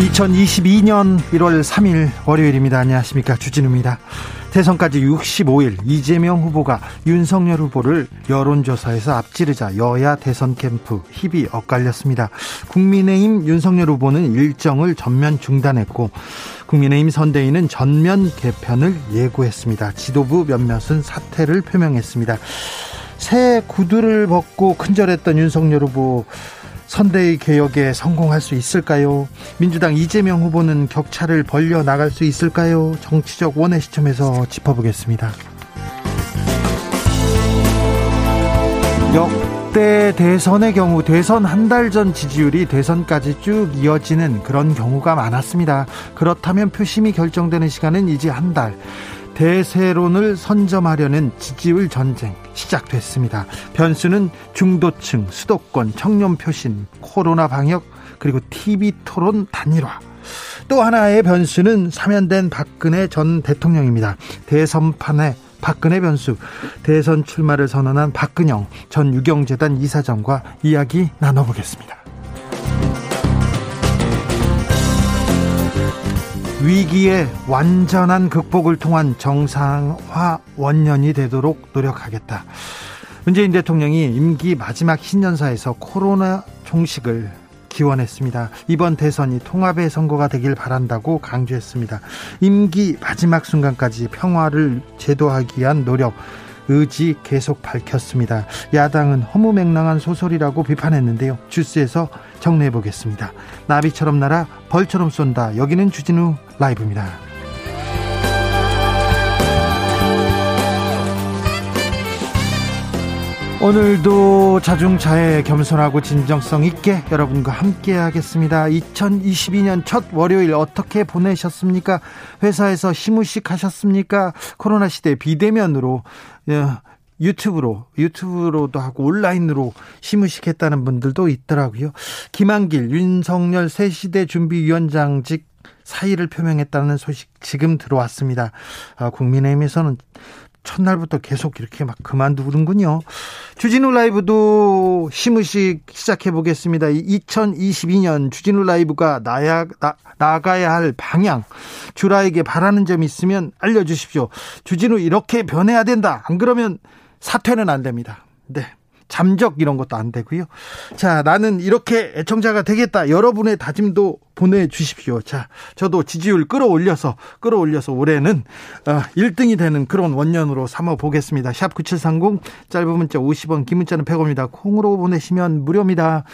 2022년 1월 3일 월요일입니다. 안녕하십니까. 주진우입니다. 대선까지 65일 이재명 후보가 윤석열 후보를 여론조사에서 앞지르자 여야 대선 캠프 힘이 엇갈렸습니다. 국민의힘 윤석열 후보는 일정을 전면 중단했고 국민의힘 선대위는 전면 개편을 예고했습니다. 지도부 몇몇은 사퇴를 표명했습니다. 새 구두를 벗고 큰절했던 윤석열 후보 선대위 개혁에 성공할 수 있을까요? 민주당 이재명 후보는 격차를 벌려 나갈 수 있을까요? 정치적 원의 시점에서 짚어보겠습니다. 역대 대선의 경우 대선 한 달 전 지지율이 대선까지 쭉 이어지는 그런 경우가 많았습니다. 그렇다면 표심이 결정되는 시간은 이제 한 달. 대세론을 선점하려는 지지율 전쟁 시작됐습니다. 변수는 중도층, 수도권, 청년 표신, 코로나 방역, 그리고 TV 토론 단일화. 또 하나의 변수는 사면된 박근혜 전 대통령입니다. 대선판에 박근혜 변수, 대선 출마를 선언한 박근영 전 유경재단 이사장과 이야기 나눠보겠습니다. 위기의 완전한 극복을 통한 정상화 원년이 되도록 노력하겠다. 문재인 대통령이 임기 마지막 신년사에서 코로나 종식을 기원했습니다. 이번 대선이 통합의 선거가 되길 바란다고 강조했습니다. 임기 마지막 순간까지 평화를 제도하기 위한 노력, 의지 계속 밝혔습니다. 야당은 허무맹랑한 소설이라고 비판했는데요. 주스에서 정리해 보겠습니다. 나비처럼 날아 벌처럼 쏜다. 여기는 주진우 라이브입니다. 오늘도 자중차에 겸손하고 진정성 있게 여러분과 함께 하겠습니다. 2022년 첫 월요일 어떻게 보내셨습니까? 회사에서 시무식 하셨습니까? 코로나 시대 비대면으로 예, 유튜브로 유튜브로도 하고 온라인으로 시무식 했다는 분들도 있더라고요. 김한길 윤석열 새시대 준비위원장직 사의를 표명했다는 소식 지금 들어왔습니다. 아, 국민의힘에서는 첫날부터 계속 이렇게 막 그만두는군요. 주진우 라이브도 시무식 시작해 보겠습니다. 2022년 주진우 라이브가 나야, 나, 나가야 할 방향, 주라에게 바라는 점 있으면 알려주십시오. 주진우 이렇게 변해야 된다. 안 그러면 사퇴는 안 됩니다. 네. 잠적 이런 것도 안 되고요. 자, 나는 이렇게 애청자가 되겠다. 여러분의 다짐도 보내주십시오. 자, 저도 지지율 끌어올려서, 끌어올려서 올해는 1등이 어, 되는 그런 원년으로 삼아 보겠습니다. 샵 9730, 짧은 문자 50원, 긴 문자는 100원입니다. 콩으로 보내시면 무료입니다.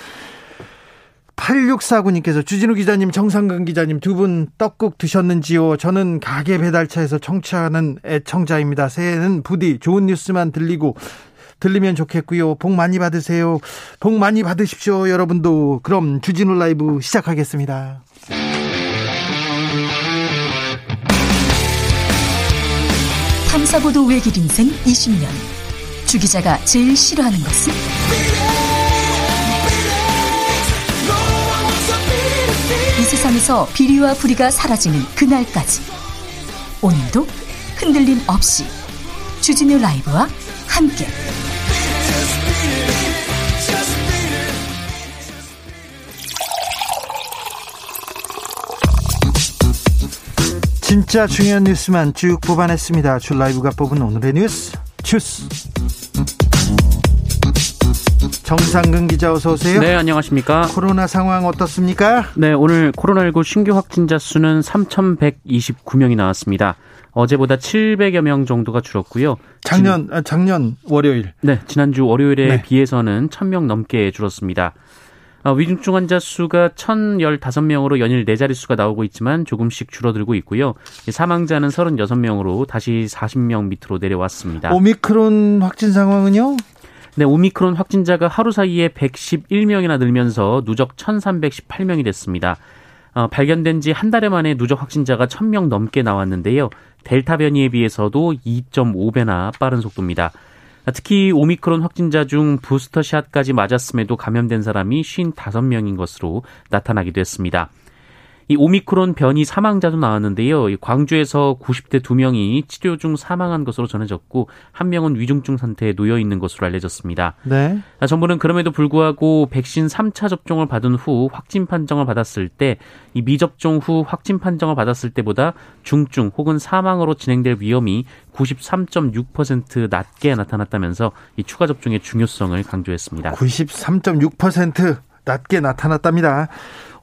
8649님께서 주진우 기자님, 정상근 기자님 두 분 떡국 드셨는지요? 저는 가게 배달차에서 청취하는 애청자입니다. 새해는 부디 좋은 뉴스만 들리고 들리면 좋겠고요. 복 많이 받으세요. 복 많이 받으십시오, 여러분도. 그럼 주진우 라이브 시작하겠습니다. 탐사보도 외길 인생 20년. 주 기자가 제일 싫어하는 것은? 이 세상에서 비리와 부리가 사라지는 그날까지. 오늘도 흔들림 없이 주진우 라이브와 함께. 진짜 중요한 뉴스만 쭉 뽑아냈습니다. 줄 라이브가 뽑은 오늘의 뉴스 주스. 정상근 기자 어서 오세요. 네, 안녕하십니까? 코로나 상황 어떻습니까? 네, 오늘 코로나19 신규 확진자 수는 3,129명이 나왔습니다. 어제보다 700여 명 정도가 줄었고요. 작년 아, 작년 월요일. 네, 지난주 월요일에 네. 비해서는 1,000명 넘게 줄었습니다. 어, 위중증 환자 수가 1,015명으로 연일 네 자릿수가 나오고 있지만 조금씩 줄어들고 있고요. 사망자는 36명으로 다시 40명 밑으로 내려왔습니다. 오미크론 확진 상황은요? 네, 오미크론 확진자가 하루 사이에 111명이나 늘면서 누적 1,318명이 됐습니다. 어, 발견된 지 한 달여 만에 누적 확진자가 1,000명 넘게 나왔는데요. 델타 변이에 비해서도 2.5배나 빠른 속도입니다. 특히 오미크론 확진자 중 부스터샷까지 맞았음에도 감염된 사람이 55명인 것으로 나타나기도 했습니다. 이 오미크론 변이 사망자도 나왔는데요. 광주에서 90대 2명이 치료 중 사망한 것으로 전해졌고 한 명은 위중증 상태에 놓여 있는 것으로 알려졌습니다. 네. 정부는 그럼에도 불구하고 백신 3차 접종을 받은 후 확진 판정을 받았을 때 이 미접종 후 확진 판정을 받았을 때보다 중증 혹은 사망으로 진행될 위험이 93.6% 낮게 나타났다면서 이 추가 접종의 중요성을 강조했습니다. 93.6% 낮게 나타났답니다.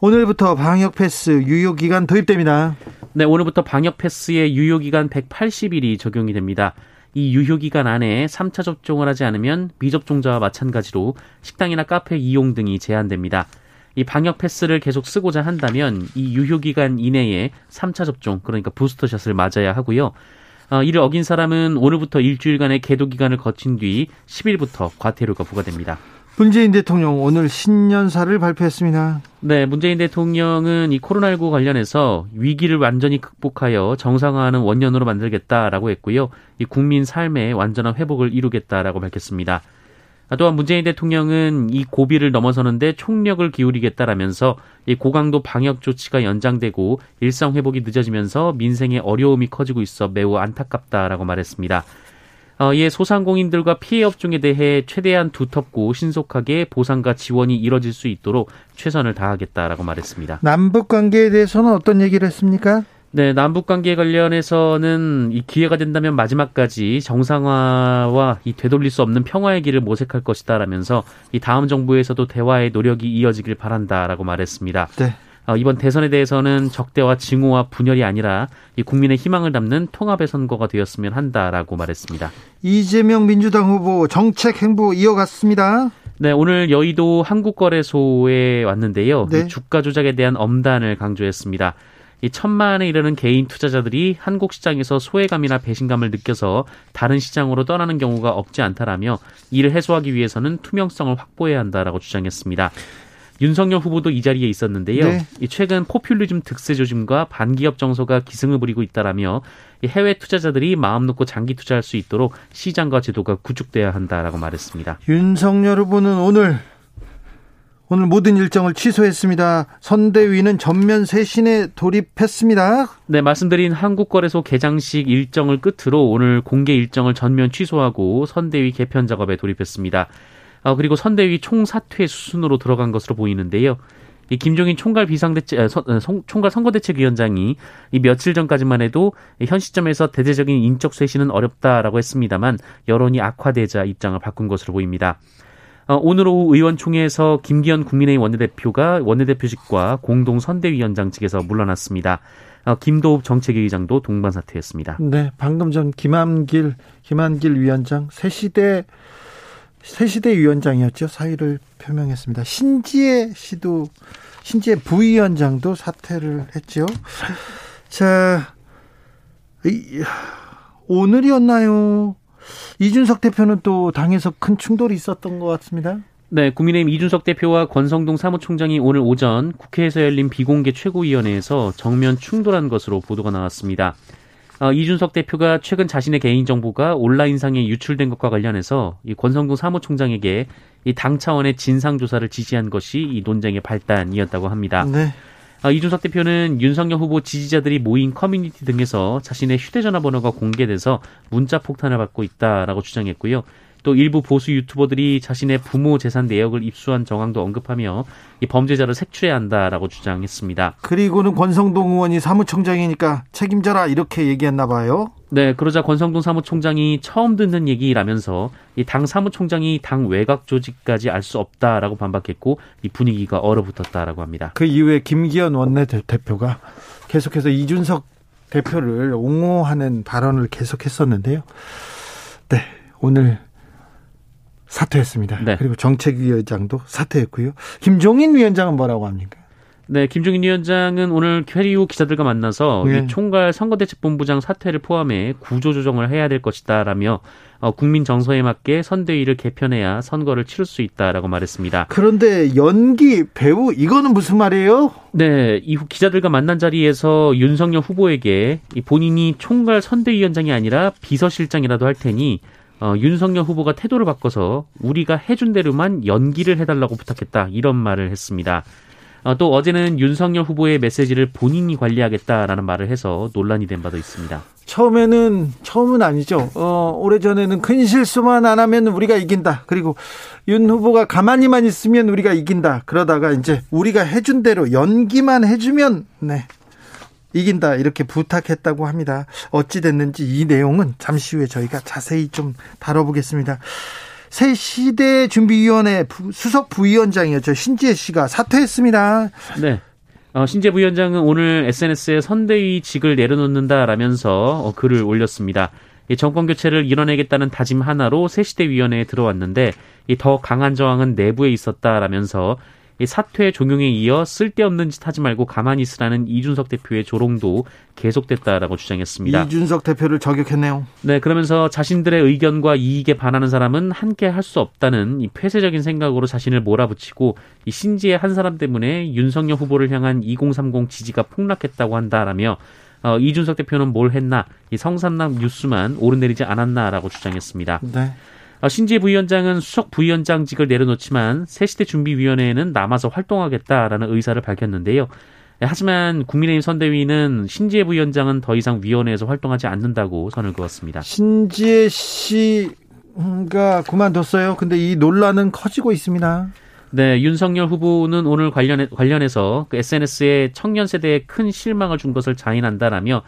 오늘부터 방역 패스 유효 기간 도입됩니다. 네, 오늘부터 방역 패스의 유효 기간 180일이 적용이 됩니다. 이 유효 기간 안에 3차 접종을 하지 않으면 미접종자와 마찬가지로 식당이나 카페 이용 등이 제한됩니다. 이 방역 패스를 계속 쓰고자 한다면 이 유효 기간 이내에 3차 접종, 그러니까 부스터샷을 맞아야 하고요. 어, 이를 어긴 사람은 오늘부터 일주일간의 계도 기간을 거친 뒤 10일부터 과태료가 부과됩니다. 문재인 대통령 오늘 신년사를 발표했습니다. 네, 문재인 대통령은 이 코로나19 관련해서 위기를 완전히 극복하여 정상화하는 원년으로 만들겠다라고 했고요. 이 국민 삶의 완전한 회복을 이루겠다라고 밝혔습니다. 또한 문재인 대통령은 이 고비를 넘어서는데 총력을 기울이겠다라면서 이 고강도 방역 조치가 연장되고 일상 회복이 늦어지면서 민생의 어려움이 커지고 있어 매우 안타깝다라고 말했습니다. 어, 이에 소상공인들과 피해 업종에 대해 최대한 두텁고 신속하게 보상과 지원이 이뤄질 수 있도록 최선을 다하겠다라고 말했습니다. 남북 관계에 대해서는 어떤 얘기를 했습니까? 네, 남북 관계 관련해서는 이 기회가 된다면 마지막까지 정상화와 이 되돌릴 수 없는 평화의 길을 모색할 것이다라면서 이 다음 정부에서도 대화의 노력이 이어지길 바란다라고 말했습니다. 네. 어, 이번 대선에 대해서는 적대와 증오와 분열이 아니라 국민의 희망을 담는 통합의 선거가 되었으면 한다라고 말했습니다. 이재명 민주당 후보 정책 행보 이어갔습니다. 네, 오늘 여의도 한국거래소에 왔는데요. 네. 주가 조작에 대한 엄단을 강조했습니다. 이 천만에 이르는 개인 투자자들이 한국 시장에서 소외감이나 배신감을 느껴서 다른 시장으로 떠나는 경우가 없지 않다라며 이를 해소하기 위해서는 투명성을 확보해야 한다라고 주장했습니다. 윤석열 후보도 이 자리에 있었는데요. 네. 최근 포퓰리즘 득세 조짐과 반기업 정서가 기승을 부리고 있다라며 해외 투자자들이 마음 놓고 장기 투자할 수 있도록 시장과 제도가 구축돼야 한다라고 말했습니다. 윤석열 후보는 오늘 오늘 모든 일정을 취소했습니다. 선대위는 전면 쇄신에 돌입했습니다. 네, 말씀드린 한국거래소 개장식 일정을 끝으로 오늘 공개 일정을 전면 취소하고 선대위 개편 작업에 돌입했습니다. 어, 그리고 선대위 총사퇴 수순으로 들어간 것으로 보이는데요. 이 김종인 총괄 비상대책 아, 선, 아, 총괄 선거대책위원장이 이 며칠 전까지만 해도 현 시점에서 대대적인 인적 쇄신은 어렵다라고 했습니다만 여론이 악화되자 입장을 바꾼 것으로 보입니다. 어, 오늘 오후 의원총회에서 김기현 국민의힘 원내대표가 원내대표직과 공동 선대위원장 측에서 물러났습니다. 어, 김도읍 정책위의장도 동반 사퇴했습니다. 네, 방금 전 김한길 김한길 위원장 새 시대 새시대 위원장이었죠. 사의를 표명했습니다. 신지혜 씨도 신지혜 부위원장도 사퇴를 했죠. 자, 오늘이었나요? 이준석 대표는 또 당에서 큰 충돌이 있었던 것 같습니다. 네, 국민의힘 이준석 대표와 권성동 사무총장이 오늘 오전 국회에서 열린 비공개 최고위원회에서 정면 충돌한 것으로 보도가 나왔습니다. 어, 이준석 대표가 최근 자신의 개인 정보가 온라인상에 유출된 것과 관련해서 이 권성동 사무총장에게 이 당 차원의 진상 조사를 지시한 것이 이 논쟁의 발단이었다고 합니다. 네. 어, 이준석 대표는 윤석열 후보 지지자들이 모인 커뮤니티 등에서 자신의 휴대전화 번호가 공개돼서 문자 폭탄을 받고 있다라고 주장했고요. 또 일부 보수 유튜버들이 자신의 부모 재산 내역을 입수한 정황도 언급하며 이 범죄자를 색출해야 한다라고 주장했습니다. 그리고는 권성동 의원이 사무총장이니까 책임져라 이렇게 얘기했나 봐요. 네, 그러자 권성동 사무총장이 처음 듣는 얘기라면서 이 당 사무총장이 당 외곽 조직까지 알 수 없다라고 반박했고 이 분위기가 얼어붙었다라고 합니다. 그 이후에 김기현 원내대표가 계속해서 이준석 대표를 옹호하는 발언을 계속했었는데요. 네, 오늘 사퇴했습니다. 네. 그리고 정책위원장도 사퇴했고요. 김종인 위원장은 뭐라고 합니까? 네, 김종인 위원장은 오늘 후 기자들과 만나서 네. 총괄 선거대책본부장 사퇴를 포함해 구조조정을 해야 될 것이다라며 어, 국민 정서에 맞게 선대위를 개편해야 선거를 치를 수 있다라고 말했습니다. 그런데 연기 배우 이거는 무슨 말이에요? 네, 이후 기자들과 만난 자리에서 윤석열 후보에게 본인이 총괄 선대위원장이 아니라 비서실장이라도 할 테니 어, 윤석열 후보가 태도를 바꿔서 우리가 해준 대로만 연기를 해달라고 부탁했다 이런 말을 했습니다. 어, 또 어제는 윤석열 후보의 메시지를 본인이 관리하겠다라는 말을 해서 논란이 된 바도 있습니다. 처음에는 처음은 아니죠. 어, 오래전에는 큰 실수만 안 하면 우리가 이긴다. 그리고 윤 후보가 가만히만 있으면 우리가 이긴다. 그러다가 이제 우리가 해준 대로 연기만 해주면 네. 이긴다 이렇게 부탁했다고 합니다. 어찌 됐는지 이 내용은 잠시 후에 저희가 자세히 좀 다뤄보겠습니다. 새 시대 준비위원회 수석 부위원장이었죠. 신지혜 씨가 사퇴했습니다. 네. 어, 신재 부위원장은 오늘 SNS에 선대위직을 내려놓는다라면서 어, 글을 올렸습니다. 이 정권 교체를 이뤄내겠다는 다짐 하나로 새시대 위원회에 들어왔는데 이 더 강한 저항은 내부에 있었다라면서 이 사퇴 종용에 이어 쓸데없는 짓 하지 말고 가만히 있으라는 이준석 대표의 조롱도 계속됐다라고 주장했습니다. 이준석 대표를 저격했네요. 네, 그러면서 자신들의 의견과 이익에 반하는 사람은 함께 할 수 없다는 이 폐쇄적인 생각으로 자신을 몰아붙이고 이 신지의 한 사람 때문에 윤석열 후보를 향한 2030 지지가 폭락했다고 한다라며 어, 이준석 대표는 뭘 했나 이 성삼남 뉴스만 오르내리지 않았나라고 주장했습니다. 네. 어, 신지 부위원장은 수석 부위원장직을 내려놓지만 새시대 준비위원회에는 남아서 활동하겠다라는 의사를 밝혔는데요. 네, 하지만 국민의힘 선대위는 신지혜 부위원장은 더 이상 위원회에서 활동하지 않는다고 선을 그었습니다. 신지혜 씨가 그만뒀어요. 근데 이 논란은 커지고 있습니다. 네, 윤석열 후보는 오늘 관련해, 관련해서 그 SNS에 청년 세대에 큰 실망을 준 것을 자인한다라며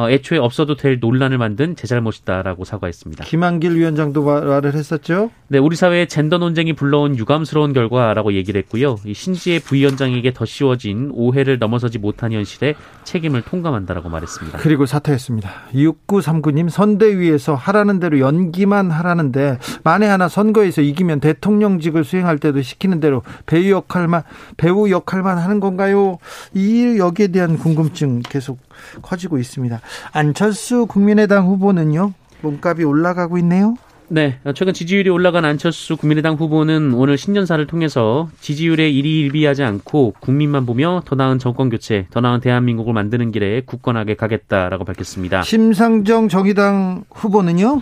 어, 애초에 없어도 될 논란을 만든 제 잘못이다라고 사과했습니다. 김한길 위원장도 말을 했었죠. 네, 우리 사회의 젠더 논쟁이 불러온 유감스러운 결과라고 얘기를 했고요. 이 신지의 부위원장에게 더 씌워진 오해를 넘어서지 못한 현실에 책임을 통감한다라고 말했습니다. 그리고 사퇴했습니다. 6939님 선대위에서 하라는 대로 연기만 하라는데 만에 하나 선거에서 이기면 대통령직을 수행할 때도 시키는 대로 배우 역할만 배우 역할만 하는 건가요? 이 여기에 대한 궁금증 계속 커지고 있습니다. 안철수 국민의당 후보는요. 몸값이 올라가고 있네요. 네, 최근 지지율이 올라간 안철수 국민의당 후보는 오늘 신년사를 통해서 지지율에 일희일비하지 않고 국민만 보며 더 나은 정권 교체, 더 나은 대한민국을 만드는 길에 굳건하게 가겠다라고 밝혔습니다. 심상정 정의당 후보는요?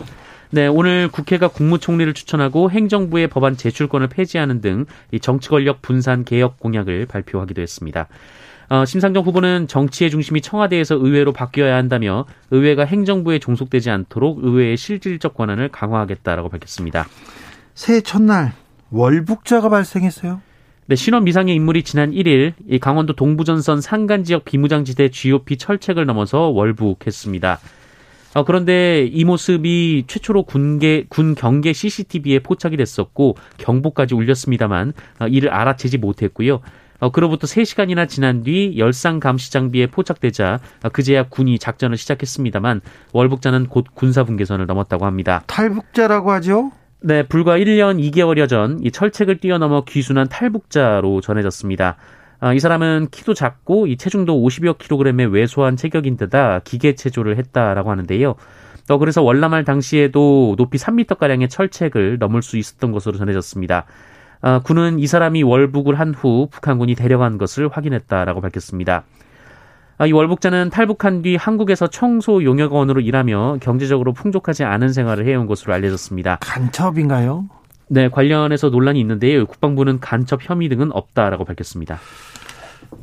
네, 오늘 국회가 국무총리를 추천하고 행정부의 법안 제출권을 폐지하는 등 정치 권력 분산 개혁 공약을 발표하기도 했습니다. 어, 심상정 후보는 정치의 중심이 청와대에서 의회로 바뀌어야 한다며 의회가 행정부에 종속되지 않도록 의회의 실질적 권한을 강화하겠다라고 밝혔습니다. 새해 첫날 월북자가 발생했어요. 네, 신원 미상의 인물이 지난 1일 이 강원도 동부전선 산간 지역 비무장지대 GOP 철책을 넘어서 월북했습니다. 어, 그런데 이 모습이 최초로 군계, 군 경계 CCTV에 포착이 됐었고 경보까지 울렸습니다만 어, 이를 알아채지 못했고요. 어, 그로부터 3시간이나 지난 뒤 열상 감시 장비에 포착되자 어, 그제야 군이 작전을 시작했습니다만 월북자는 곧 군사 분계선을 넘었다고 합니다. 탈북자라고 하죠? 네, 불과 1년 2개월여 전 이 철책을 뛰어넘어 귀순한 탈북자로 전해졌습니다. 아, 이 사람은 키도 작고 이 체중도 50여 킬로그램의 왜소한 체격인 데다 기계 체조를 했다라고 하는데요. 또 그래서 월남할 당시에도 높이 3미터 가량의 철책을 넘을 수 있었던 것으로 전해졌습니다. 아, 군은 이 사람이 월북을 한 후 북한군이 데려간 것을 확인했다라고 밝혔습니다. 아, 이 월북자는 탈북한 뒤 한국에서 청소 용역원으로 일하며 경제적으로 풍족하지 않은 생활을 해온 것으로 알려졌습니다. 간첩인가요? 네, 관련해서 논란이 있는데요. 국방부는 간첩 혐의 등은 없다라고 밝혔습니다.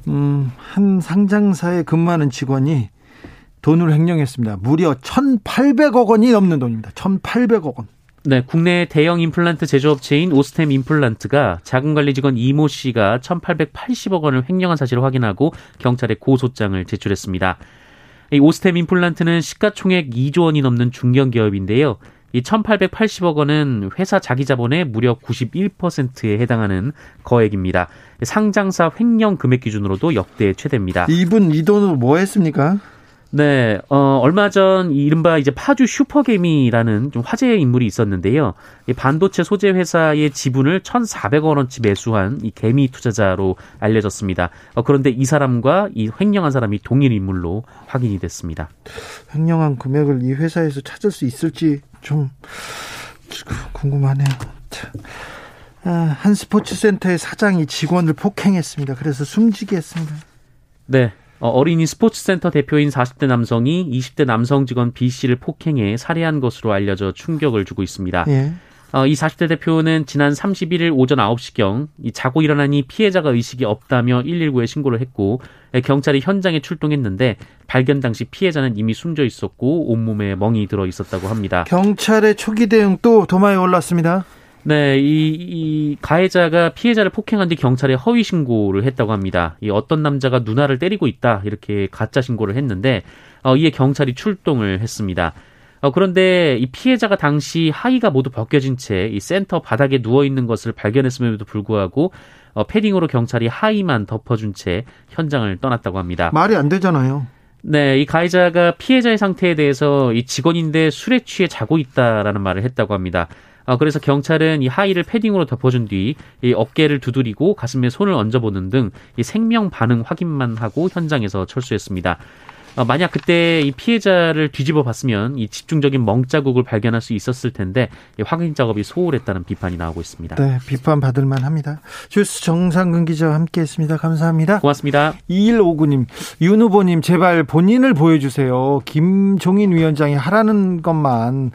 음, 한 상장사에 근무하는 직원이 돈을 횡령했습니다. 무려 1,800억 원이 넘는 돈입니다. 1,800억 원. 네, 국내 대형 임플란트 제조업체인 오스템 임플란트가 자금관리 직원 이모 씨가 1,880억 원을 횡령한 사실을 확인하고 경찰에 고소장을 제출했습니다. 이 오스템 임플란트는 시가총액 2조 원이 넘는 중견 기업인데요. 이 1,880억 원은 회사 자기 자본의 무려 91%에 해당하는 거액입니다. 상장사 횡령 금액 기준으로도 역대 최대입니다. 이분 이 돈으로 뭐 했습니까? 네, 어, 얼마 전 이른바 이제 파주 슈퍼개미라는 좀 화제의 인물이 있었는데요. 이 반도체 소재 회사의 지분을 1,400억 원어치 매수한 이 개미 투자자로 알려졌습니다. 어, 그런데 이 사람과 이 횡령한 사람이 동일 인물로 확인이 됐습니다. 횡령한 금액을 이 회사에서 찾을 수 있을지 좀 궁금하네요. 아, 한 스포츠 센터의 사장이 직원을 폭행했습니다. 그래서 숨지게 했습니다. 네, 어, 어린이 스포츠센터 대표인 40대 남성이 20대 남성 직원 B 씨를 폭행해 살해한 것으로 알려져 충격을 주고 있습니다. 예. 어, 이 40대 대표는 지난 31일 오전 9시경 이 자고 일어나니 피해자가 의식이 없다며 119에 신고를 했고 경찰이 현장에 출동했는데 발견 당시 피해자는 이미 숨져 있었고 온몸에 멍이 들어 있었다고 합니다. 경찰의 초기 대응 또 도마에 올랐습니다. 네, 이, 이 가해자가 피해자를 폭행한 뒤 경찰에 허위 신고를 했다고 합니다. 이 어떤 남자가 누나를 때리고 있다 이렇게 가짜 신고를 했는데 어, 이에 경찰이 출동을 했습니다. 어, 그런데 이 피해자가 당시 하의가 모두 벗겨진 채 이 센터 바닥에 누워 있는 것을 발견했음에도 불구하고 어, 패딩으로 경찰이 하의만 덮어준 채 현장을 떠났다고 합니다. 말이 안 되잖아요. 네, 이 가해자가 피해자의 상태에 대해서 이 직원인데 술에 취해 자고 있다라는 말을 했다고 합니다. 어, 그래서 경찰은 이 하의를 패딩으로 덮어준 뒤 이 어깨를 두드리고 가슴에 손을 얹어보는 등 이 생명 반응 확인만 하고 현장에서 철수했습니다. 어, 만약 그때 이 피해자를 뒤집어 봤으면 이 집중적인 멍 자국을 발견할 수 있었을 텐데 확인 작업이 소홀했다는 비판이 나오고 있습니다. 네, 비판 받을 만합니다. 주스 정상근 기자와 함께했습니다. 감사합니다. 고맙습니다. 2159님, 윤 후보님 제발 본인을 보여주세요. 김종인 위원장이 하라는 것만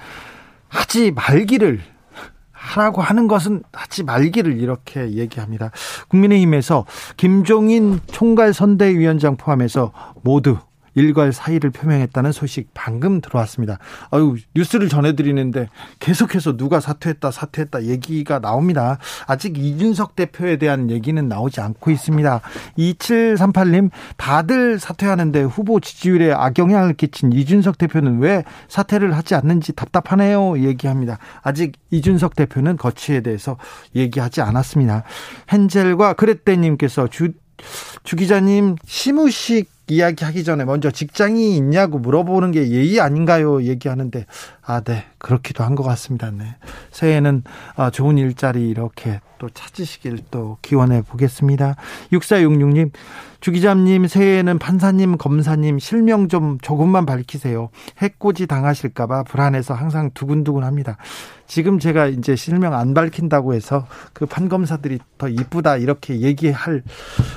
하지 말기를 하라고 하는 것은 하지 말기를 이렇게 얘기합니다. 국민의힘에서 김종인 총괄 선대위원장 포함해서 모두 일괄 사의를 표명했다는 소식 방금 들어왔습니다. 아유, 뉴스를 전해드리는데 계속해서 누가 사퇴했다, 사퇴했다 얘기가 나옵니다. 아직 이준석 대표에 대한 얘기는 나오지 않고 있습니다. 2738님, 다들 사퇴하는데 후보 지지율에 악영향을 끼친 이준석 대표는 왜 사퇴를 하지 않는지 답답하네요. 얘기합니다. 아직 이준석 대표는 거취에 대해서 얘기하지 않았습니다. 헨젤과 그랬대님께서 주, 주 기자님, 시무식 이야기하기 전에 먼저 직장이 있냐고 물어보는 게 예의 아닌가요? 얘기하는데 아, 네. 그렇기도 한 것 같습니다. 네. 새해에는 아, 좋은 일자리 이렇게 또 찾으시길 또 기원해 보겠습니다. 6466님, 주기자님 새해에는 판사님, 검사님 실명 좀 조금만 밝히세요. 해코지 당하실까봐 불안해서 항상 두근두근 합니다. 지금 제가 이제 실명 안 밝힌다고 해서 그 판검사들이 더 이쁘다 이렇게 얘기할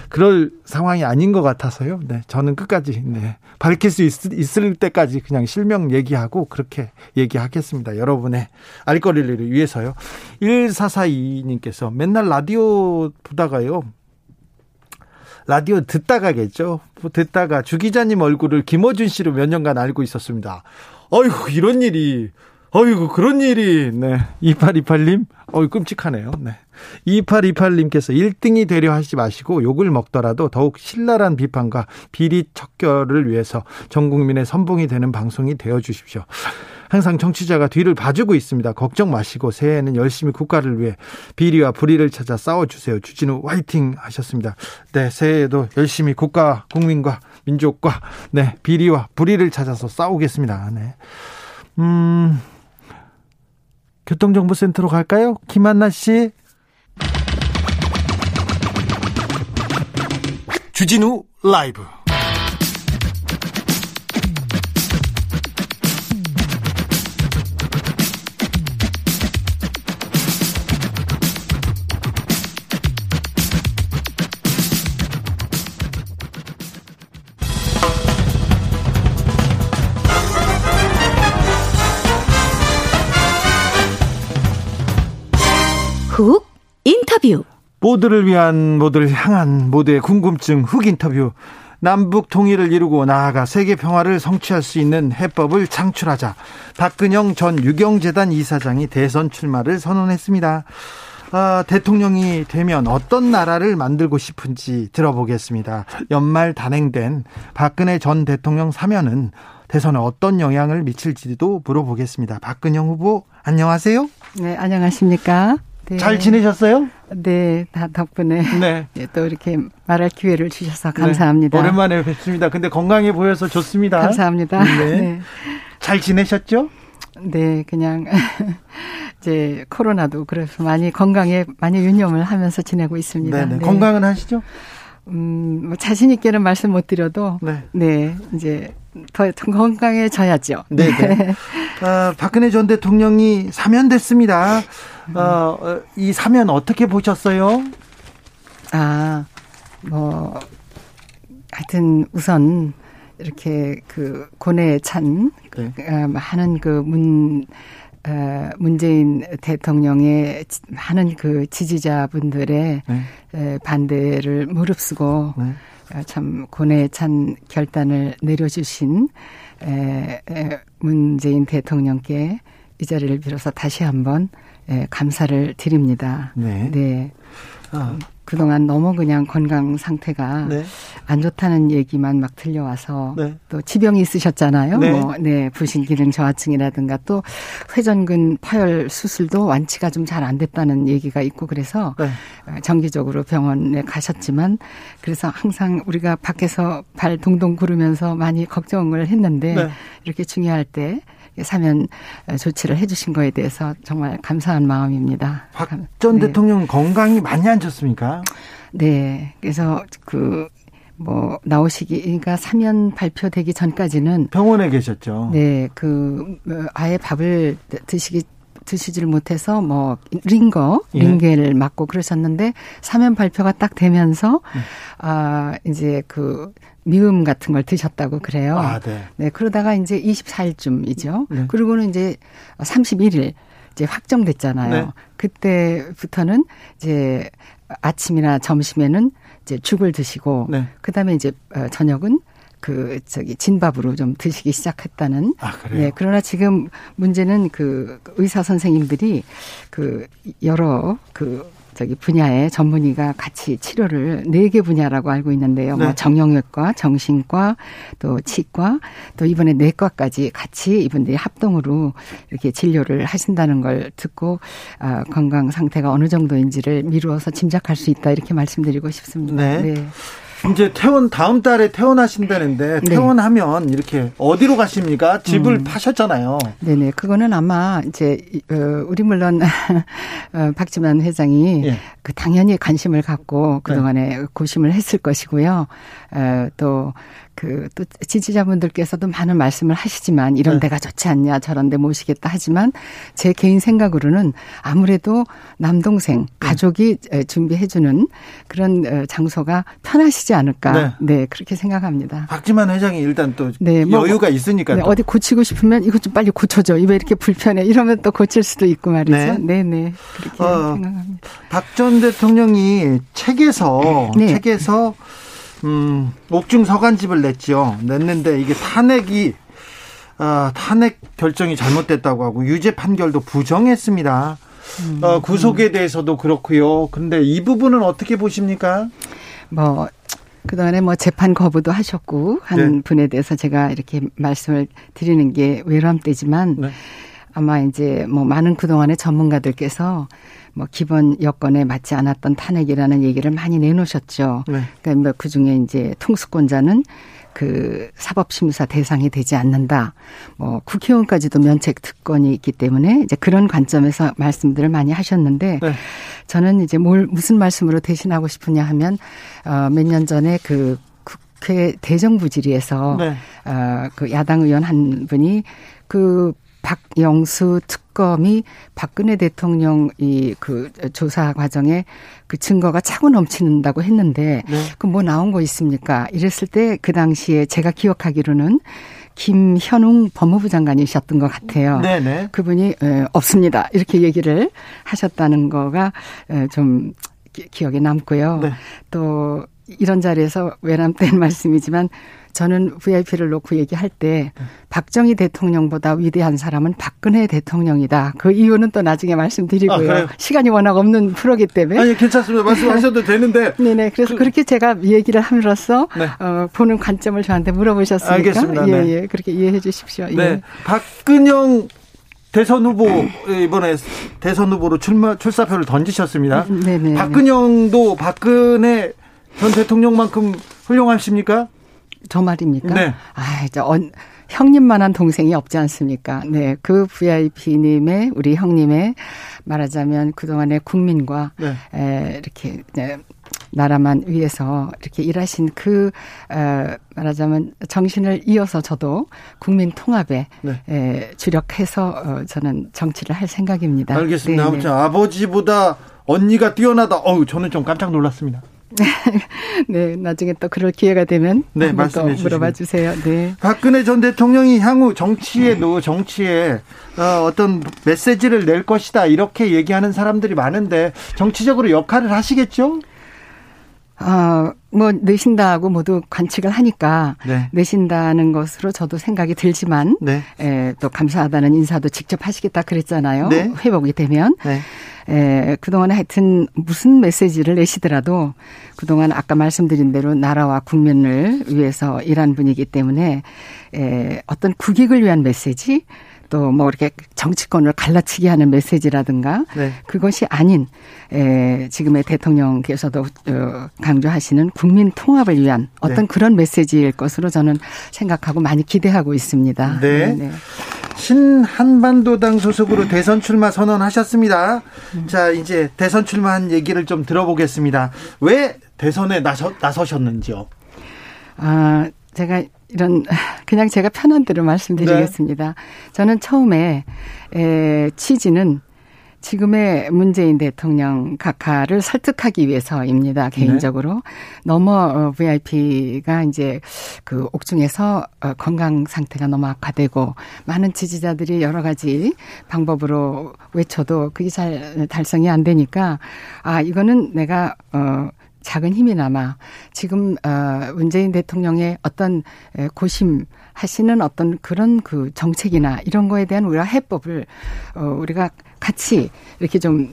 그럴 상황이 아닌 것 같아서요. 네. 저는 끝까지, 네. 밝힐 수 있, 있을 때까지 그냥 실명 얘기하고 그렇게 얘기하겠습니다. 여러분의 알거리를 위해서요. 1442님께서 맨날 라디오 보다가요. 라디오 듣다가겠죠. 듣다가 주 기자님 얼굴을 김어준 씨로 몇 년간 알고 있었습니다. 어이구, 이런 일이. 어이구, 그런 일이. 네. 2828님. 어이, 끔찍하네요. 네. 2828님께서 1등이 되려 하지 마시고 욕을 먹더라도 더욱 신랄한 비판과 비리 척결을 위해서 전 국민의 선봉이 되는 방송이 되어 주십시오. 항상 정치자가 뒤를 봐주고 있습니다. 걱정 마시고 새해에는 열심히 국가를 위해 비리와 불의를 찾아 싸워주세요. 주진우 화이팅 하셨습니다. 네, 새해에도 열심히 국가, 국민과 민족과 네, 비리와 불의를 찾아서 싸우겠습니다. 네. 음, 교통정보센터로 갈까요? 김한나 씨. 주진우 라이브. 훅 인터뷰 모두를 위한 모두를 향한 모두의 궁금증 훅 인터뷰 남북 통일을 이루고 나아가 세계 평화를 성취할 수 있는 해법을 창출하자 박근영 전 유경재단 이사장이 대선 출마를 선언했습니다. 아, 대통령이 되면 어떤 나라를 만들고 싶은지 들어보겠습니다. 연말 단행된 박근혜 전 대통령 사면은 대선에 어떤 영향을 미칠지도 물어보겠습니다. 박근영 후보 안녕하세요. 네, 안녕하십니까? 네. 잘 지내셨어요? 네, 다 덕분에 네. 예, 또 이렇게 말할 기회를 주셔서 네. 감사합니다. 네. 오랜만에 뵙습니다. 근데 건강해 보여서 좋습니다. 감사합니다. 네. 네. 잘 지내셨죠? 네, 그냥 이제 코로나도 그래서 많이 건강에 많이 유념을 하면서 지내고 있습니다. 네. 건강은 하시죠? 음, 뭐 자신 있게는 말씀 못 드려도 네, 네 이제 더 건강해져야죠. 네. 네. 어, 박근혜 전 대통령이 사면됐습니다. 어, 어, 이 사면 어떻게 보셨어요? 아, 뭐 하여튼 우선 이렇게 그 고뇌에 찬 네. 어, 많은 그문 어, 문재인 대통령의 많은 그 지지자분들의 네. 반대를 무릅쓰고 네. 어, 참 고뇌에 찬 결단을 내려주신 문재인 대통령께 이 자리를 빌어서 다시 한번 감사를 드립니다. 네. 네. 아. 그동안 너무 그냥 건강 상태가 네. 안 좋다는 얘기만 막 들려와서 네. 또 지병이 있으셨잖아요. 네. 뭐, 네, 부신 기능 저하증이라든가 또 회전근 파열 수술도 완치가 좀 잘 안 됐다는 얘기가 있고 그래서 네. 어, 정기적으로 병원에 가셨지만 그래서 항상 우리가 밖에서 발 동동 구르면서 많이 걱정을 했는데 네. 이렇게 중요할 때 사면 조치를 해주신 거에 대해서 정말 감사한 마음입니다. 박전 네. 대통령 건강이 많이 안 좋습니까? 네. 그래서 그, 뭐, 나오시기, 그러니까 사면 발표되기 전까지는. 병원에 계셨죠. 네. 그, 뭐 아예 밥을 드시기 드시지를 못해서 뭐 링거 예. 링게를 맞고 그러셨는데 사면 발표가 딱 되면서 네. 아 이제 그 미음 같은 걸 드셨다고 그래요. 아, 네. 네. 그러다가 이제 24일쯤이죠. 네. 그리고는 이제 31일 이제 확정됐잖아요. 네. 그때부터는 이제 아침이나 점심에는 이제 죽을 드시고 네. 그다음에 이제 어, 저녁은 그 저기 진밥으로 좀 드시기 시작했다는. 아, 그래요? 네. 그러나 지금 문제는 그 의사 선생님들이 그 여러 그 저기 분야의 전문의가 같이 치료를 네 개 분야라고 알고 있는데요. 뭐 네. 뭐 정형외과, 정신과, 또 치과, 또 이번에 내과까지 같이 이분들이 합동으로 이렇게 진료를 하신다는 걸 듣고 아, 건강 상태가 어느 정도인지를 미루어서 짐작할 수 있다 이렇게 말씀드리고 싶습니다. 네. 네. 이제 퇴원 다음 달에 퇴원하신다는데 네. 퇴원하면 네. 이렇게 어디로 가십니까? 집을 음. 파셨잖아요. 네네. 그거는 아마 이제 어, 우리 물론 어, 박지만 회장이 예. 그 당연히 관심을 갖고 그 동안에 네. 고심을 했을 것이고요. 어, 또 그, 또 지지자분들께서도 많은 말씀을 하시지만 이런 네. 데가 좋지 않냐, 저런 데 모시겠다 하지만 제 개인 생각으로는 아무래도 남동생, 네. 가족이 준비해 주는 그런 어, 장소가 편하시지 않을까. 네. 네, 그렇게 생각합니다. 박지만 회장이 일단 또 네, 뭐, 여유가 있으니까. 네, 어디 고치고 싶으면 이것 좀 빨리 고쳐줘. 왜 이렇게 불편해. 이러면 또 고칠 수도 있고 말이죠. 네, 네. 네 그렇게 어, 생각합니다. 박 전 대통령이 책에서, 네. 책에서 음, 옥중 서간집을 냈죠. 냈는데 이게 탄핵이 어, 탄핵 결정이 잘못됐다고 하고 유죄 판결도 부정했습니다. 음, 어, 구속에 대해서도 그렇고요. 근데 이 부분은 어떻게 보십니까? 뭐 그동안에 뭐 재판 거부도 하셨고 한 네. 분에 대해서 제가 이렇게 말씀을 드리는 게 외람되지만 네. 아마 이제 뭐 많은 그동안의 전문가들께서 뭐 기본 여건에 맞지 않았던 탄핵이라는 얘기를 많이 내놓으셨죠. 네. 그러니까 뭐그 중에 이제 통수권자는 그 사법심사 대상이 되지 않는다. 뭐 국회의원까지도 면책 특권이 있기 때문에 이제 그런 관점에서 말씀들을 많이 하셨는데 네. 저는 이제 뭘 무슨 말씀으로 대신하고 싶으냐 하면 어 몇 년 전에 그 국회 대정부 질의에서 네. 어그 야당 의원 한 분이 그 박영수 특검이 박근혜 대통령 이 그 조사 과정에 그 증거가 차고 넘치는다고 했는데 네. 그뭐 나온 거 있습니까? 이랬을 때 그 당시에 제가 기억하기로는 김현웅 법무부 장관이셨던 것 같아요. 네네. 네. 그분이 없습니다. 이렇게 얘기를 하셨다는 거가 좀 기 억에 남고요. 네. 또 이런 자리에서 외람된 말씀이지만 저는 VIP를 놓고 얘기할 때 박정희 대통령보다 위대한 사람은 박근혜 대통령이다. 그 이유는 또 나중에 말씀드리고요. 아, 시간이 워낙 없는 프로기 때문에. 아니 괜찮습니다. 말씀하셔도 되는데. 네네. 그래서 그, 렇게 제가 얘기를 함으로써 네. 어, 보는 관점을 저한테 물어보셨으니까. 알겠습니다. 예, 네. 예. 그렇게 이해해 주십시오. 네. 예. 박근영 대선 후보 이번에 대선 후보로 출마 출사표를 던지셨습니다. 네네. 네, 네. 박근영도 박근혜 전 대통령만큼 훌륭하십니까? 저 말입니까? 네. 아, 이제 언, 형님만한 동생이 없지 않습니까? 네. 그 VIP님의, 우리 형님의 말하자면 그동안의 국민과 네. 에, 이렇게 네, 나라만 위해서 이렇게 일하신 그 어, 말하자면 정신을 이어서 저도 국민 통합에 네. 에, 주력해서 어, 저는 정치를 할 생각입니다. 알겠습니다. 네, 네. 아무튼 아버지보다 언니가 뛰어나다. 어우 저는 좀 깜짝 놀랐습니다. 네, 나중에 또 그럴 기회가 되면 네, 말씀해 또 물어봐 주세요. 네. 박근혜 전 대통령이 향후 정치에도 정치에 어, 어떤 메시지를 낼 것이다 이렇게 얘기하는 사람들이 많은데 정치적으로 역할을 하시겠죠? 어, 뭐, 내신다고 모두 관측을 하니까, 네. 내신다는 것으로 저도 생각이 들지만, 네. 에, 또 감사하다는 인사도 직접 하시겠다 그랬잖아요. 네. 회복이 되면. 네. 에, 그동안에 하여튼 무슨 메시지를 내시더라도 그동안 아까 말씀드린 대로 나라와 국민을 위해서 일한 분이기 때문에 에, 어떤 국익을 위한 메시지 또 뭐 이렇게 정치권을 갈라치게 하는 메시지라든가 네. 그것이 아닌 에, 지금의 대통령께서도 어, 강조하시는 국민 통합을 위한 어떤 네. 그런 메시지일 것으로 저는 생각하고 많이 기대하고 있습니다. 네. 네. 네. 신한반도당 소속으로 대선 출마 선언하셨습니다. 음. 자, 이제 대선 출마한 얘기를 좀 들어보겠습니다. 왜 대선에 나서, 나서셨는지요? 아, 제가 이런 그냥 제가 편한 대로 말씀드리겠습니다. 네. 저는 처음에 에, 취지는 지금의 문재인 대통령 각하를 설득하기 위해서입니다. 개인적으로. 네. 너무 VIP가 어, 이제 그 옥중에서 어, 건강 상태가 너무 악화되고 많은 지지자들이 여러 가지 방법으로 외쳐도 그게 잘 달성이 안 되니까 아, 이거는 내가 어 작은 힘이나마 지금 어 문재인 대통령의 어떤 고심 하시는 어떤 그런 그 정책이나 이런 거에 대한 우리가 해법을 어 우리가 같이 이렇게 좀,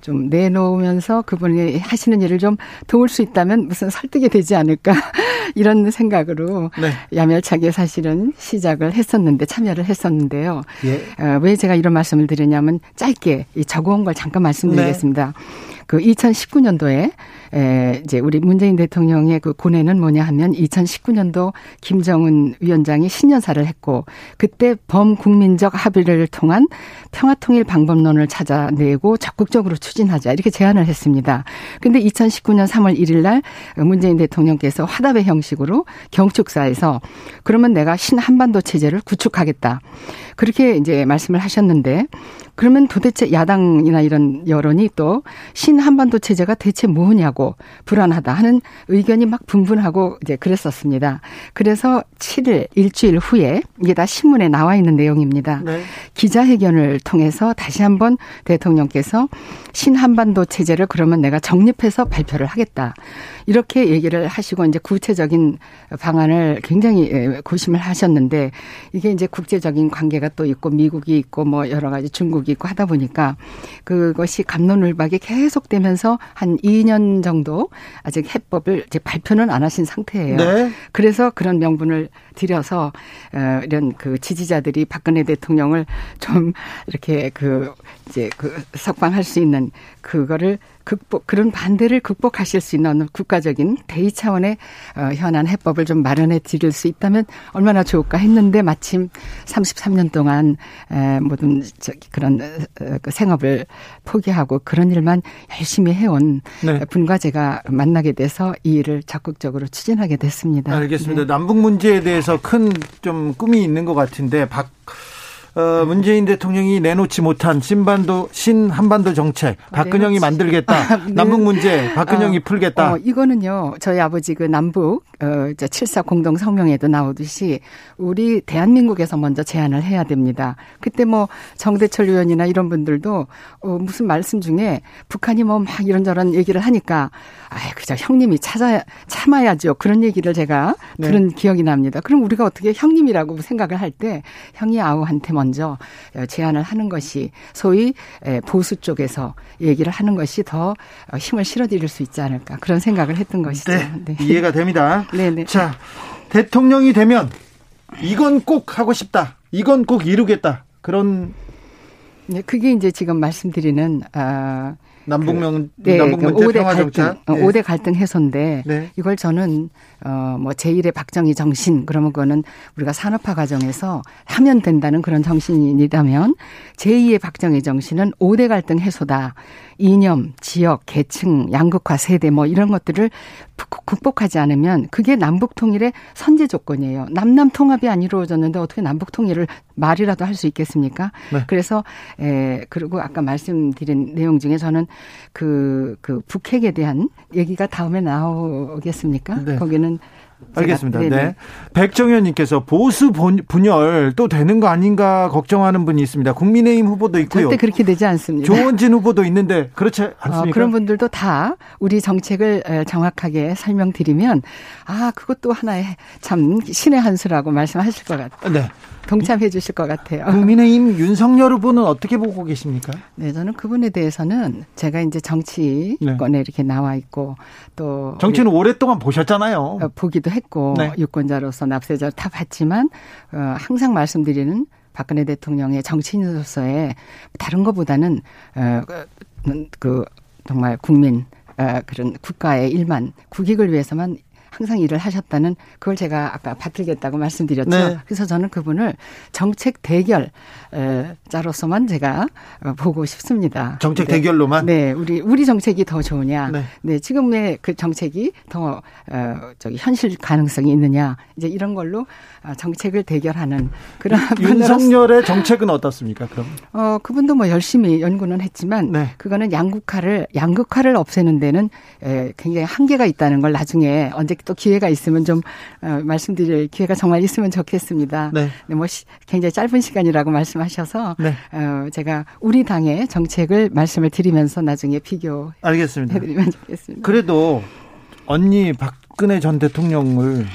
좀 내놓으면서 그분이 하시는 일을 좀 도울 수 있다면 무슨 설득이 되지 않을까 이런 생각으로 네. 야멸차게 사실은 시작을 했었는데 참여를 했었는데요. 예. 어, 왜 제가 이런 말씀을 드리냐면 짧게 이 적어온 걸 잠깐 말씀드리겠습니다. 네. 그 2019년도에 에 이제 우리 문재인 대통령의 그 고뇌는 뭐냐 하면 2019년도 김정은 위원장이 신년사를 했고 그때 범국민적 합의를 통한 평화통일 방법론을 찾아내고 적극적으로 추진하자 이렇게 제안을 했습니다. 근데 2019년 3월 1일 날 문재인 대통령께서 화답의 형식으로 경축사에서 그러면 내가 신 한반도 체제를 구축하겠다. 그렇게 이제 말씀을 하셨는데 그러면 도대체 야당이나 이런 여론이 또 신 한반도 체제가 대체 뭐냐고 불안하다 하는 의견이 막 분분하고 이제 그랬었습니다. 그래서 7일 일주일 후에 이게 다 신문에 나와 있는 내용입니다. 네. 기자회견을 통해서 다시 한번 대통령께서 신한반도 체제를 그러면 내가 정립해서 발표를 하겠다. 이렇게 얘기를 하시고 이제 구체적인 방안을 굉장히 예, 고심을 하셨는데 이게 이제 국제적인 관계가 또 있고 미국이 있고 뭐 여러 가지 중국이 있고 하다 보니까 그것이 감론을박이 계속되면서 한 2년 정도 아직 해법을 이제 발표는 안 하신 상태예요. 네. 그래서 그런 명분을 들여서 어 이런 그 지지자들이 박근혜 대통령을 좀 이렇게 그 이제 그 석방할 수 있는 그거를 극복 그런 반대를 극복하실 수 있는 국가적인 대의 차원의 어, 현안 해법을 좀 마련해 드릴 수 있다면 얼마나 좋을까 했는데 마침 33년 동안 에, 모든 그런 어, 그 생업을 포기하고 그런 일만 열심히 해온 네. 분과 제가 만나게 돼서 이 일을 적극적으로 추진하게 됐습니다. 알겠습니다. 네. 남북 문제에 대해서 큰 좀 꿈이 있는 것 같은데 박 어, 문재인 대통령이 내놓지 못한 신반도 신 한반도 정책 박근영이 만들겠다 아, 네. 남북 문제 박근영이 어, 풀겠다. 어, 이거는요 저희 아버지 그 남북 어, 7사 공동 성명에도 나오듯이 우리 대한민국에서 먼저 제안을 해야 됩니다. 그때 뭐 정대철 의원이나 이런 분들도 어, 무슨 말씀 중에 북한이 뭐 막 이런저런 얘기를 하니까 아 그저 형님이 찾아 참아야죠 그런 얘기를 제가 네. 들은 기억이 납니다. 그럼 우리가 어떻게 형님이라고 생각을 할 때 형이 아우한테 먼저 제안을 하는 것이 소위 보수 쪽에서 얘기를 하는 것이 더 힘을 실어드릴 수 있지 않을까 그런 생각을 했던 것이죠. 네, 네. 이해가 됩니다. 네네. 자 대통령이 되면 이건 꼭 하고 싶다. 이건 꼭 이루겠다. 그런 네, 그게 이제 지금 말씀드리는 아 남북명 그, 네, 남북 그 5대 평화 갈등. 어, 네. 5대 갈등 해소인데 네. 이걸 저는 어뭐 제1의 박정희 정신 그러면 그거는 우리가 산업화 과정에서 하면 된다는 그런 정신이라면 제2의 박정희 정신은 5대 갈등 해소다. 이념, 지역, 계층, 양극화 세대 뭐 이런 것들을 국- 극복하지 않으면 그게 남북 통일의 선제 조건이에요. 남남 통합이 안 이루어졌는데 어떻게 남북 통일을 말이라도 할 수 있겠습니까? 네. 그래서 에 그리고 아까 말씀드린 내용 중에 저는 그, 그 북핵에 대한 얘기가 다음에 나오겠습니까? 네. 거기는 알겠습니다. 네네. 네. 백정현 님께서 보수 본- 분열 또 되는 거 아닌가 걱정하는 분이 있습니다. 국민의힘 후보도 있고요. 절대 그렇게 되지 않습니다. 조원진 후보도 있는데 그렇지 어, 않습니까? 그런 분들도 다 우리 정책을 에, 정확하게 설명드리면 아 그것도 하나의 참 신의 한 수라고 말씀하실 것 같아요. 네. 동참해 주실 것 같아요. 국민의힘 윤석열 후보는 어떻게 보고 계십니까? 네, 저는 그분에 대해서는 제가 이제 정치권에 이렇게 나와 있고 또 네. 정치는 오랫동안 보셨잖아요. 어, 보기도 했고 네. 유권자로서 납세자를 다 봤지만 어, 항상 말씀드리는 박근혜 대통령의 정치인으로서의 다른 것보다는 어, 그, 그 정말 국민 어, 그런 국가의 일만 국익을 위해서만 항상 일을 하셨다는 그걸 제가 아까 받들겠다고 말씀드렸죠. 네. 그래서 저는 그분을 정책 대결 에, 자로서만 제가 어, 보고 싶습니다. 정책 네. 대결로만? 네, 우리 우리 정책이 더 좋으냐? 네. 네, 지금의 그 정책이 더 어, 저기 현실 가능성이 있느냐? 이제 이런 걸로 아, 정책을 대결하는 그런 윤석열의 정책은 어떻습니까? 그럼 어 그분도 뭐 열심히 연구는 했지만 네. 그거는 양극화를 양극화를 없애는 데는 에, 굉장히 한계가 있다는 걸 나중에 언제 또 기회가 있으면 좀 어, 말씀드릴 기회가 정말 있으면 좋겠습니다. 네. 뭐 시, 굉장히 짧은 시간이라고 말씀하셔서 네. 어, 제가 우리 당의 정책을 말씀을 드리면서 나중에 비교해드리면 알겠습니다. 좋겠습니다. 그래도 언니 박근혜 전 대통령을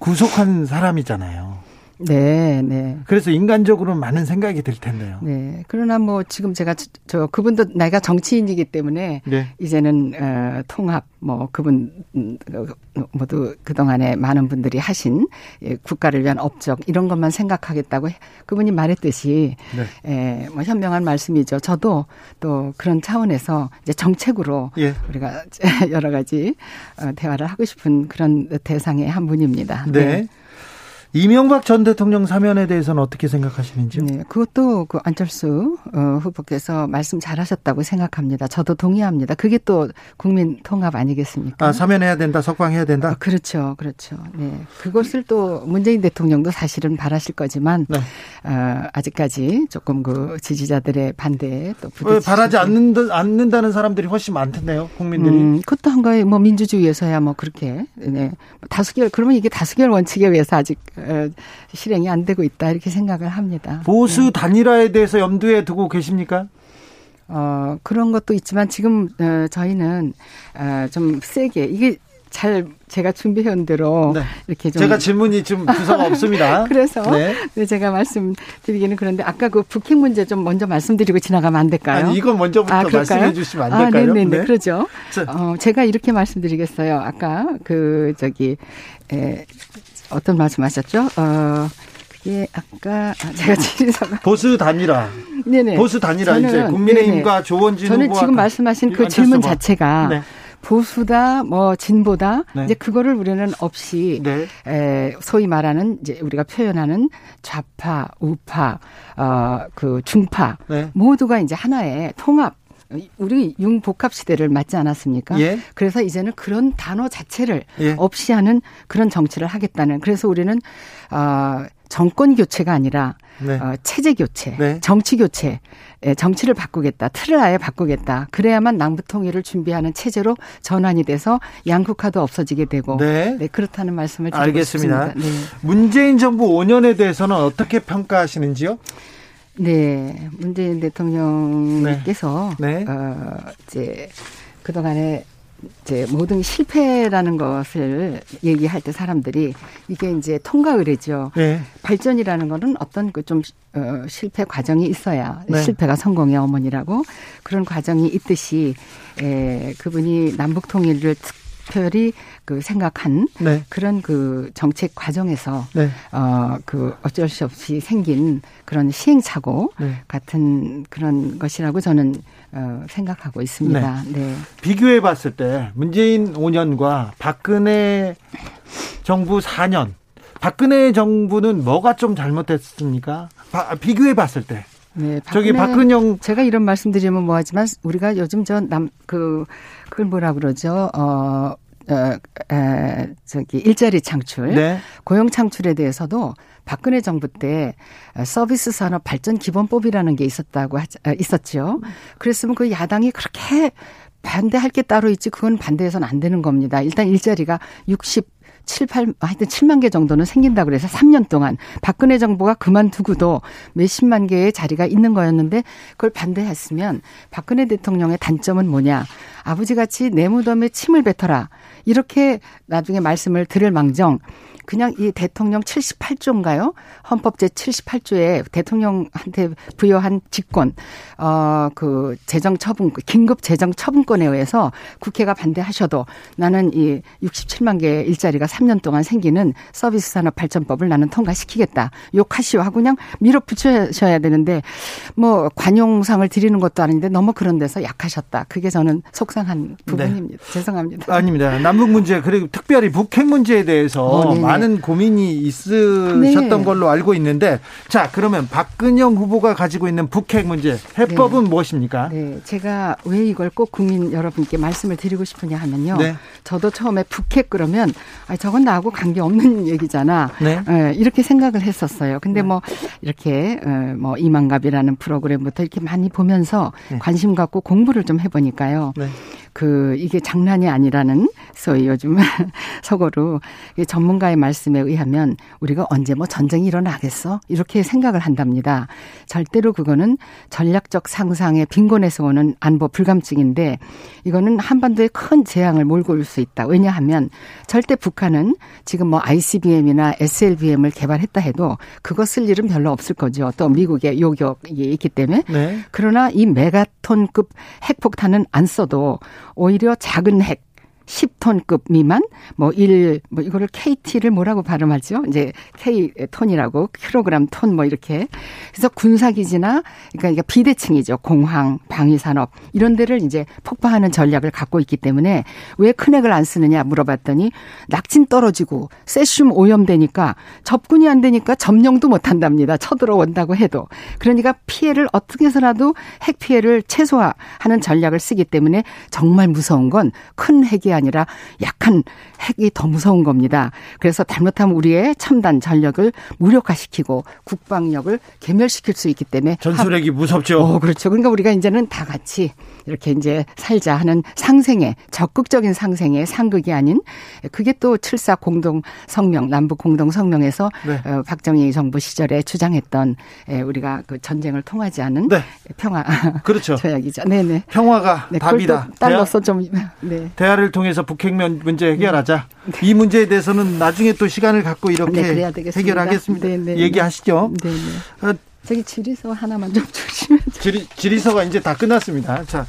구속한 사람이잖아요. 네, 네. 그래서 인간적으로 많은 생각이 들 텐데요. 네. 그러나 뭐 지금 제가 저, 저 그분도 나이가 정치인이기 때문에 네. 이제는 어 통합 뭐 그분 모두 그동안에 많은 분들이 하신 예, 국가를 위한 업적 이런 것만 생각하겠다고 해- 그분이 말했듯이 네. 예, 뭐 현명한 말씀이죠. 저도 또 그런 차원에서 이제 정책으로 예. 우리가 여러 가지 어, 대화를 하고 싶은 그런 대상의 한 분입니다. 네. 이명박 전 대통령 사면에 대해서는 어떻게 생각하시는지요? 네, 그것도 그 안철수 어, 후보께서 말씀 잘하셨다고 생각합니다. 저도 동의합니다. 그게 또 국민 통합 아니겠습니까? 아, 사면해야 된다, 석방해야 된다. 어, 그렇죠, 그렇죠. 네, 그것을 또 문재인 대통령도 사실은 바라실 거지만 네. 어, 아직까지 조금 그 지지자들의 반대에 또왜 부딪히고 바라지 않는다, 않는다는 사람들이 훨씬 많던데요, 국민들이. 음, 그것도 한 거에 뭐 민주주의에서야 뭐 그렇게 네 다수결 그러면 이게 다수결 원칙에 의해서 아직 어, 실행이 안 되고 있다 이렇게 생각을 합니다. 보수 단일화에 대해서 염두에 두고 계십니까? 어, 그런 것도 있지만 지금 어, 저희는 어, 좀 세게 이게 잘 제가 준비해온 대로 네. 이렇게 좀 제가 질문이 좀 주소가 없습니다. 그래서 네. 네, 제가 말씀드리기는 그런데 아까 그 북핵 문제 좀 먼저 말씀드리고 지나가면 안 될까요? 아니, 이건 먼저부터 그럴까요? 말씀해 주시면 안 될까요? 아, 네네네. 네. 그러죠. 자. 어, 제가 이렇게 말씀드리겠어요. 아까 그 저기 에, 어떤 말씀하셨죠? 어, 그게 아까 아, 제가 지리서가 보수 단일화. 네네. 보수 단일화 저는, 이제 국민의힘과 네네. 조원진 저는 지금 말씀하신 그 질문 후보. 자체가 네. 보수다 뭐 진보다 네. 이제 그거를 우리는 없이 네. 에, 소위 말하는 이제 우리가 표현하는 좌파, 우파, 어 그 중파 네. 모두가 이제 하나의 통합 우리 융복합 시대를 맞지 않았습니까? 예. 그래서 이제는 그런 단어 자체를 예. 없이 하는 그런 정치를 하겠다는 그래서 우리는 어 정권 교체가 아니라 네. 어, 체제 교체, 네. 정치 교체, 예, 정치를 바꾸겠다, 틀을 아예 바꾸겠다. 그래야만 남북 통일을 준비하는 체제로 전환이 돼서 양국화도 없어지게 되고, 네. 네, 그렇다는 말씀을 드리고 알겠습니다. 싶습니다. 네. 문재인 정부 5년에 대해서는 어떻게 평가하시는지요? 네, 문재인 대통령께서 네. 네. 어, 이제 그 동안에 이제 모든 실패라는 것을 얘기할 때 사람들이 이게 이제 통과 의례죠. 네. 발전이라는 거는 어떤 그 좀 어, 실패 과정이 있어야 네. 실패가 성공의 어머니라고 그런 과정이 있듯이 에, 그분이 남북 통일을 특- 특별히 그 생각한 네. 그런 그 정책 과정에서 네. 어그 어쩔 수 없이 생긴 그런 시행착오 네. 같은 그런 것이라고 저는 어 생각하고 있습니다. 네. 네. 비교해 봤을 때 문재인 5년과 박근혜 정부 4년 박근혜 정부는 뭐가 좀 잘못됐습니까? 비교해 봤을 때. 네, 저기 박근영 제가 이런 말씀드리면 뭐하지만 우리가 요즘 저 남 그 그걸 뭐라 그러죠? 어. 어, 에, 저기 일자리 창출, 네. 고용 창출에 대해서도 박근혜 정부 때 서비스 산업 발전 기본법이라는 게 있었다고 하, 어, 있었죠. 그랬으면 그 야당이 그렇게 반대할 게 따로 있지 그건 반대해서는 안 되는 겁니다. 일단 일자리가 60 7, 8, 하여튼 7만 개 정도는 생긴다 그래서 3년 동안 박근혜 정부가 그만두고도 몇십만 개의 자리가 있는 거였는데 그걸 반대했으면 박근혜 대통령의 단점은 뭐냐. 아버지 같이 내 무덤에 침을 뱉어라. 이렇게 나중에 말씀을 들을 망정 그냥 이 대통령 78조인가요? 헌법 제 78조에 대통령한테 부여한 직권, 어, 그 재정 처분, 긴급 재정 처분권에 의해서 국회가 반대하셔도 나는 이 67만 개의 일자리가 3년 동안 생기는 서비스 산업 발전법을 나는 통과시키겠다. 욕하시오 하고 그냥 밀어붙여셔야 되는데 뭐 관용상을 드리는 것도 아닌데 너무 그런 데서 약하셨다. 그게 저는 속상한 부분입니다. 네. 죄송합니다. 아닙니다. 남북 문제 그리고 특별히 북핵 문제에 대해서 어, 많은 고민이 있으셨던 네. 걸로 알고 있는데 자 그러면 박근영 후보가 가지고 있는 북핵 문제 해법은 네. 무엇입니까? 네, 제가 왜 이걸 꼭 국민 여러분께 말씀을 드리고 싶으냐 하면요. 네. 저도 처음에 북핵 그러면 아 저건 나하고 관계 없는 얘기잖아. 네. 네. 이렇게 생각을 했었어요. 근데 네. 뭐 이렇게 어, 뭐 이만갑이라는 프로그램부터 이렇게 많이 보면서 네. 관심 갖고 공부를 좀 해보니까요. 그 이게 장난이 아니라는 소위 요즘 속어로 전문가의 말씀에 의하면 우리가 언제 뭐 전쟁이 일어나겠어 이렇게 생각을 한답니다. 절대로 그거는 전략적 상상의 빈곤에서 오는 안보 불감증인데 이거는 한반도에 큰 재앙을 몰고 올 수 있다. 왜냐하면 절대 북한은 지금 뭐 ICBM이나 SLBM을 개발했다 해도 그거 쓸 일은 별로 없을 거죠. 또 미국의 요격이 있기 때문에 네. 그러나 이 메가톤급 핵폭탄은 안 써도 오히려 작은 핵 10톤급 미만, 뭐 1, 뭐 이거를 KT를 뭐라고 발음하죠? 이제 K 톤이라고, 킬로그램 톤 뭐 이렇게. 그래서 군사 기지나, 그러니까 이게 비대칭이죠. 공항, 방위 산업, 이런 데를 이제 폭파하는 전략을 갖고 있기 때문에 왜 큰 핵을 안 쓰느냐 물어봤더니 낙진 떨어지고 세슘 오염되니까 접근이 안 되니까 점령도 못 한답니다. 쳐들어온다고 해도. 그러니까 피해를 어떻게 해서라도 핵 피해를 최소화하는 전략을 쓰기 때문에 정말 무서운 건 큰 핵이 아니라 약한 핵이 더 무서운 겁니다. 그래서 잘못하면 우리의 첨단 전력을 무력화시키고 국방력을 괴멸시킬 수 있기 때문에 전술핵이 무섭죠. 어, 그렇죠. 그러니까 우리가 이제는 다 같이 이렇게 이제 살자 하는 상생의 적극적인 상생의 상극이 아닌 그게 또 7사 공동 성명 남북 공동 성명에서 네. 어, 박정희 정부 시절에 주장했던 에, 우리가 그 전쟁을 통하지 않은 네. 평화 그렇죠. 조약이죠. 네네. 평화가 네, 답이다. 딸로서 좀 네. 대화를 통해서 북핵 문제 해결하자. 네. 이 문제에 대해서는 나중에 또 시간을 갖고 이렇게 네, 해결하겠습니다. 네, 네, 얘기하시죠. 네, 네. 어, 저기 지리서 하나만 좀 주시면. 지리, 지리서가 이제 다 끝났습니다. 자,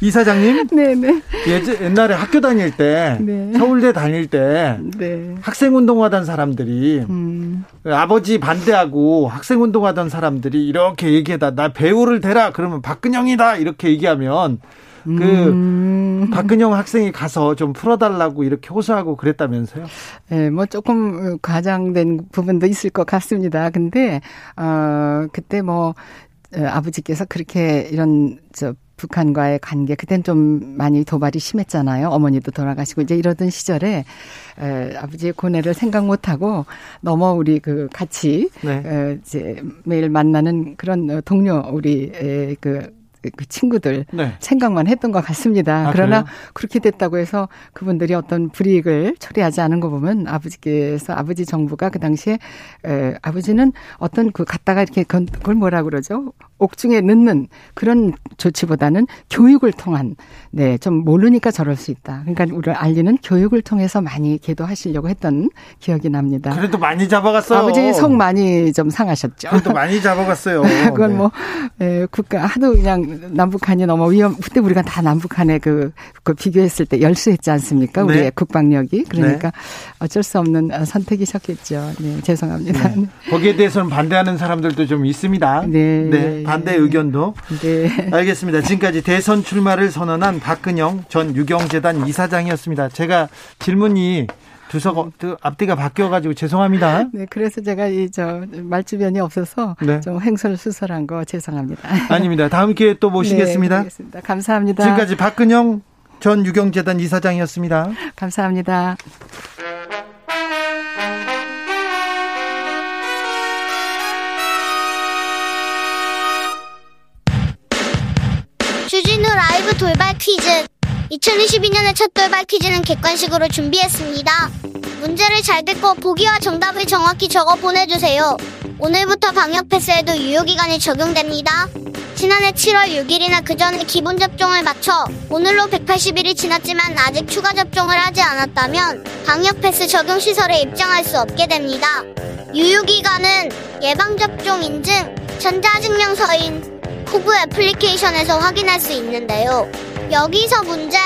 이사장님. 네네. 예전, 옛날에 학교 다닐 때, 네. 서울대 다닐 때, 네. 학생 운동하던 사람들이, 음. 아버지 반대하고 학생 운동하던 사람들이 이렇게 얘기하다, 나 배우를 대라! 그러면 박근영이다! 이렇게 얘기하면, 그 음. 박근영 학생이 가서 좀 풀어달라고 이렇게 호소하고 그랬다면서요? 네, 뭐 조금 과장된 부분도 있을 것 같습니다. 근데 어 그때 뭐 어, 아버지께서 그렇게 이런 저 북한과의 관계 그땐 좀 많이 도발이 심했잖아요. 어머니도 돌아가시고 이제 이러던 시절에 에, 아버지의 고뇌를 생각 못 하고 넘어 우리 그 같이 네. 에, 이제 매일 만나는 그런 동료 우리 에, 그 그 친구들 네. 생각만 했던 것 같습니다. 아, 그러나 그래요? 그렇게 됐다고 해서 그분들이 어떤 불이익을 처리하지 않은 거 보면 아버지께서 아버지 정부가 그 당시에 에, 아버지는 어떤 그 갔다가 이렇게 그걸 뭐라 그러죠? 옥중에 넣는 그런 조치보다는 교육을 통한 네, 좀 모르니까 저럴 수 있다. 그러니까 우리를 알리는 교육을 통해서 많이 계도하시려고 했던 기억이 납니다. 그래도 많이 잡아갔어요. 아버지 속 많이 좀 상하셨죠. 그래도 많이 잡아갔어요. 그건 네. 뭐 예, 국가 하도 그냥 남북한이 너무 위험. 그때 우리가 다 남북한에 그, 그 비교했을 때 열수했지 않습니까? 우리의 네. 국방력이 그러니까 네. 어쩔 수 없는 선택이셨겠죠. 네, 죄송합니다. 네. 거기에 대해서는 반대하는 사람들도 좀 있습니다. 네, 네 반대 의견도. 네, 알겠습니다. 지금까지 대선 출마를 선언한 박근영 전 유경재단 이사장이었습니다. 제가 질문이 두석 앞뒤가 바뀌어가지고 죄송합니다. 네, 그래서 제가 이 저 말주변이 없어서 네. 좀 횡설수설한 거 죄송합니다. 아닙니다. 다음 기회에 또 모시겠습니다. 네, 니다 감사합니다. 지금까지 박근영 전 유경재단 이사장이었습니다. 감사합니다. 돌발 퀴즈. 2022년의 첫 돌발 퀴즈는 객관식으로 준비했습니다. 문제를 잘 듣고 보기와 정답을 정확히 적어 보내주세요. 오늘부터 방역 패스에도 유효기간이 적용됩니다. 지난해 7월 6일이나 그 전에 기본 접종을 마쳐 오늘로 180일이 지났지만 아직 추가 접종을 하지 않았다면 방역 패스 적용 시설에 입장할 수 없게 됩니다. 유효기간은 예방접종 인증, 전자증명서인 쿠브 애플리케이션에서 확인할 수 있는데요. 여기서 문제.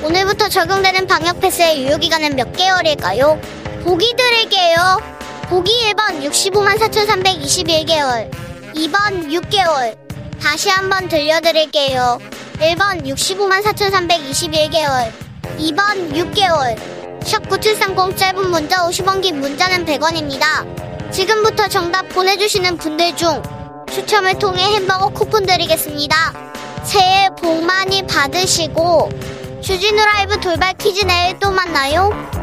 오늘부터 적용되는 방역 패스의 유효기간은 몇 개월일까요? 보기 드릴게요. 보기 1번 65만 4,321개월. 2번 6개월. 다시 한번 들려드릴게요. 1번 65만 4,321개월. 2번 6개월. 샵9730 짧은 문자 50원 긴 문자는 100원입니다. 지금부터 정답 보내주시는 분들 중 추첨을 통해 햄버거 쿠폰 드리겠습니다. 새해 복 많이 받으시고 주진우 라이브 돌발 퀴즈 내일 또 만나요.